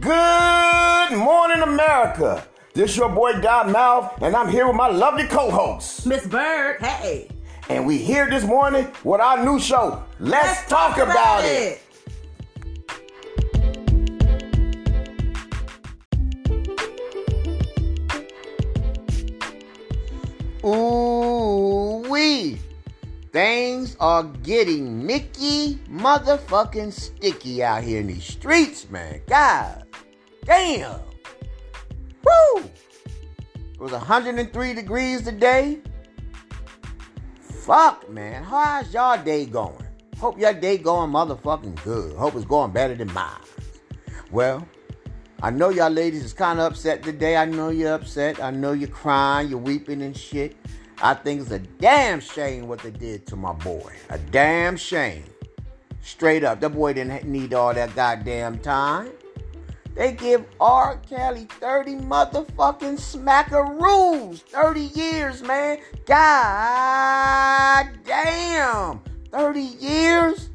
Good morning, America. This your boy Dot Mouth, and I'm here with my lovely co-host. Miss Bird, hey. And we here this morning with our new show. Let's, talk, about, it. Ooh wee. Things are getting Mickey motherfucking sticky out here in these streets, man. God damn. Woo! It was 103 degrees today. Fuck, man. How's y'all day going? Hope your day going motherfucking good. Hope it's going better than mine. Well, I know y'all ladies is kind of upset today. I know you're upset. I know you're crying, you're weeping and shit. I think it's a damn shame what they did to my boy. A damn shame. Straight up. That boy didn't need all that goddamn time. They give R. Kelly 30 motherfucking smackaroos. 30 years, man. God damn. 30 years?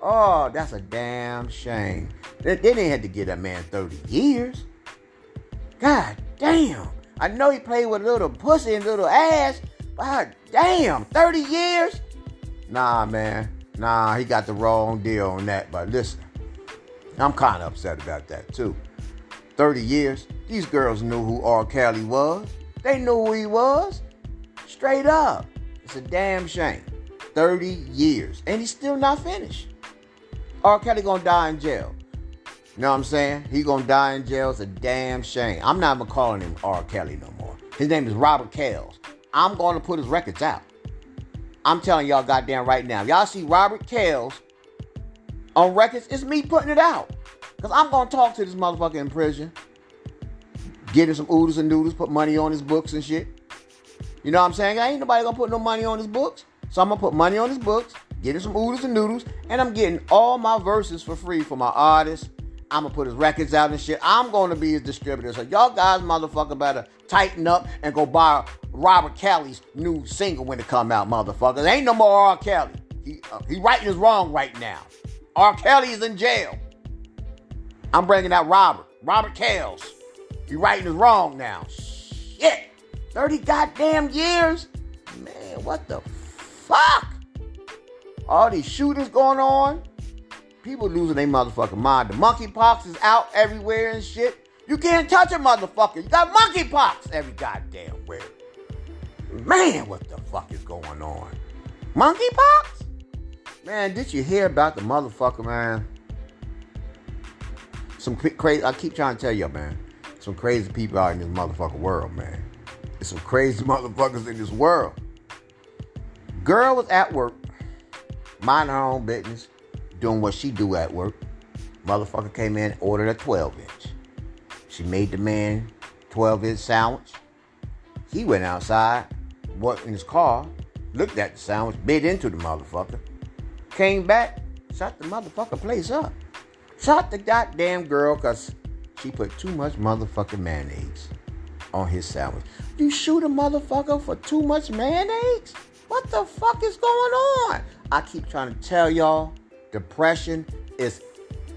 Oh, that's a damn shame. They, they didn't have to give that man 30 years. God damn. I know he played with little pussy and little ass. God damn, 30 years? Nah, man. Nah, he got the wrong deal on that. But listen, I'm kind of upset about that too. 30 years, these girls knew who R. Kelly was. They knew who he was. Straight up. It's a damn shame. 30 years. And he's still not finished. R. Kelly gonna die in jail. You know what I'm saying? He gonna die in jail. It's a damn shame. I'm not even calling him R. Kelly no more. His name is Robert Kells. I'm gonna put his records out. I'm telling y'all goddamn right now. Y'all see Robert Kells on records, it's me putting it out. Because I'm gonna talk to this motherfucker in prison. Get him some oodles and noodles, put money on his books and shit. You know what I'm saying? Ain't nobody gonna put no money on his books. So I'm gonna put money on his books, get him some oodles and noodles, and I'm getting all my verses for free for my artists. I'm gonna put his records out and shit. I'm gonna be his distributor. So y'all guys, motherfucker, better tighten up and go buy Robert Kelly's new single when it come out, motherfuckers. Ain't no more R. Kelly. He uh, he writing his wrong right now. R. Kelly is in jail. I'm bringing out Robert. Robert Kells. He writing is wrong now. Shit. 30 goddamn years? Man, what the fuck? All these shootings going on. People losing their motherfucking mind. The monkeypox is out everywhere and shit. You can't touch a motherfucker. You got monkeypox every goddamn where. Man, what the fuck is going on? Monkeypox? Man, did you hear about the motherfucker, man? Some crazy, I keep trying to tell you, man. Some crazy people out in this motherfucking world, man. There's some crazy motherfuckers in this world. Girl was at work, minding her own business, doing what she do at work. Motherfucker came in, ordered a 12 inch. She made the man 12 inch sandwich. He went outside, went in his car, looked at the sandwich, bit into the motherfucker, came back, shot the motherfucker place up. Shot the goddamn girl because she put too much motherfucking mayonnaise on his sandwich. You shoot a motherfucker for too much mayonnaise? What the fuck is going on? I keep trying to tell y'all, depression is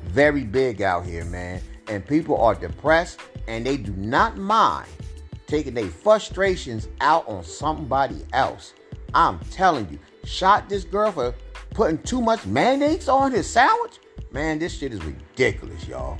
very big out here, man. And people are depressed and they do not mind taking their frustrations out on somebody else. I'm telling you, shot this girl for putting too much mayonnaise on his sandwich? Man, this shit is ridiculous, y'all.